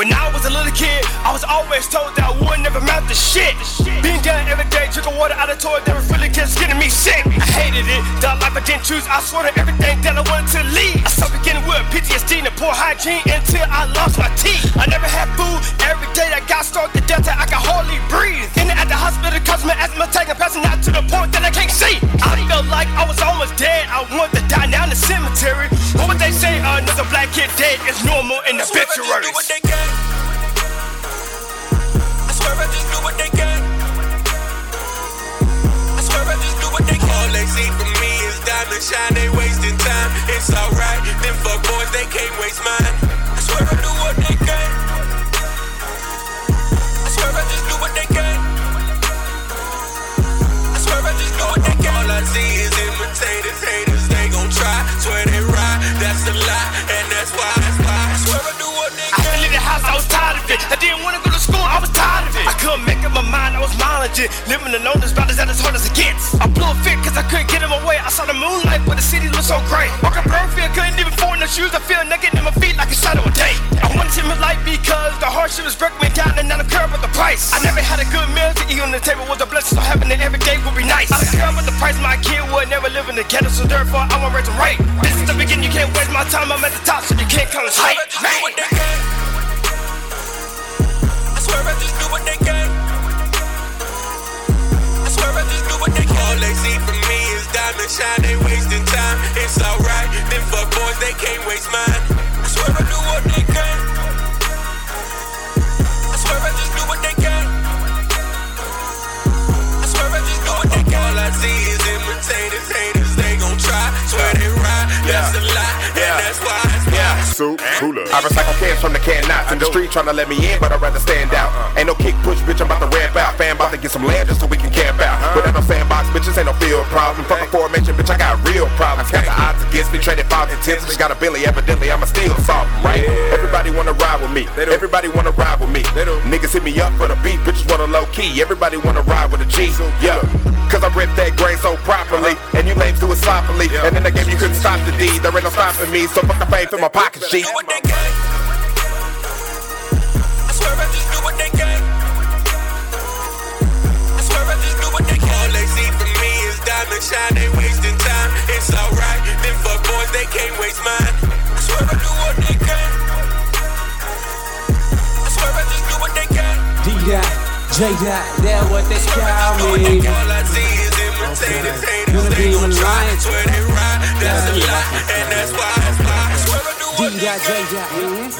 When I was a little kid, I was always told that I would never amount to shit. Being down every day, drinking water out of toilet that was really just getting me sick. I hated it, the life I didn't choose. I swore to everything that I wanted to leave. I started getting with PTSD and poor hygiene until I lost my teeth. I never had food every day. I got starved to death that I could hardly breathe. In and at the hospital, my asthma taking passing out to the point that I can't see. I felt like I was almost obituaries. I swear I just do what they can. I swear I just do what they can. All they see from me is diamond shine, they wasting time. It's alright, them fuck boys, they can't waste mine. I swear I do what they can. I swear I just do what they can. I swear I just do what they can. All I see is imitators, haters, they gon' try. Swear they ride, that's a lie, was mileage. Living alone is about as as hard as it gets. I blew a fit cause I couldn't get in my way. I saw the moonlight, but the city looked so great. Walking Burnfield, couldn't even afford no shoes. I feel naked in my feet like a shadow of day. I wanted to live life because the hardship was breaking me down and I don't care about the price. I never had a good meal to eat on the table with the blessings of heaven and every day would be nice. I don't care about the price, my kid would never live in the ghetto, so therefore I want raise them right. This is the beginning, you can't waste my time. I'm at the top, so you can't come and swear diamond shine, they wasting time. It's alright, them fuck boys, they can't waste mine. I swear I do what they can. That's why. Yeah, soup, cooler. I recycle cans from the can knots in the street trying to let me in, but I'd rather stand out. Ain't no kick push, bitch, I'm about to ramp out. Fan about to get some land just so we can camp out. Without no sandbox, bitches ain't no field problem. Fuck a formation, bitch, I got real problems. Got the odds against me, traded five and tens. Just got a Billy, evidently I'ma solve 'em, right? Everybody wanna ride with me. Everybody wanna ride with me. Niggas hit me up for the beat, bitches wanna low key. Everybody wanna ride with a G. Yeah. Cause I rip that grain so properly, it sloppily. And in the game you couldn't stop the D, there ain't no stopping me. So fuck the fame in my pocket, G. do what they can. I swear I just do what they can. I swear I just do what they can. All they see from me is diamond shine, they wasting time. It's alright, them fuck boys, they can't waste mine. I swear I do what they can. I swear I just do what they can. D dot, J dot, that's what they call me. All I see is imitators, haters, Gonna they be gon' try. reliant. Swear they ride, that's a lie, and that's why. That's why. I swear I do D what they dot, J can. dot,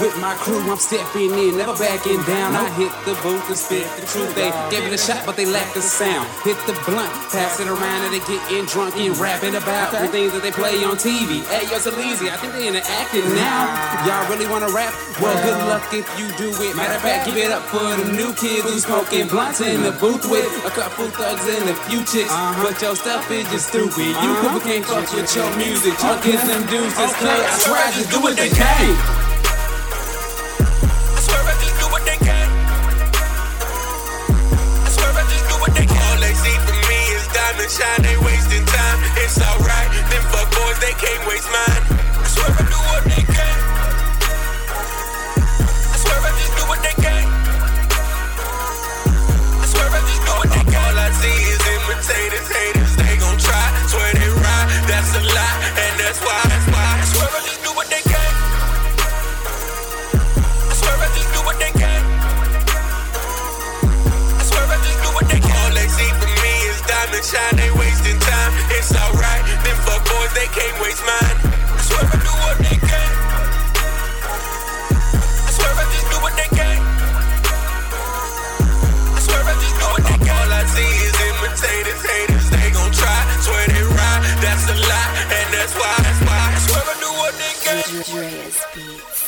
with my crew, I'm stepping in, never backing down. I hit the booth and spit the truth. They gave it a shot, but they lack the sound. Hit the blunt, pass it around, and they getting drunk and rapping about the things that they play on TV. Hey, yo, so easy, I think they into acting now. Y'all really wanna rap? Well, good luck if you do it. Matter of fact, give it up for the new kids who smoking blunts in the booth with a couple thugs and a few chicks. Uh-huh. But your stuff is just stupid. You people can't fuck with your music. Y'all get them dudes just cause I I just do what they can. I swear I just do what they can. I swear I just do what they can. All they see from me is diamond shine, they wasting time. It's alright, them fuck boys, they can't waste mine. Diamond shine, they wasting time. It's alright, them fuck boys, they can't waste mine. I swear I do what they can. I swear I just do what they can. I swear I just do what they can. All I see is imitators, haters, they gon' try. Swear they ride, that's a lie, and that's why. That's why. I swear I do what they can. Beats.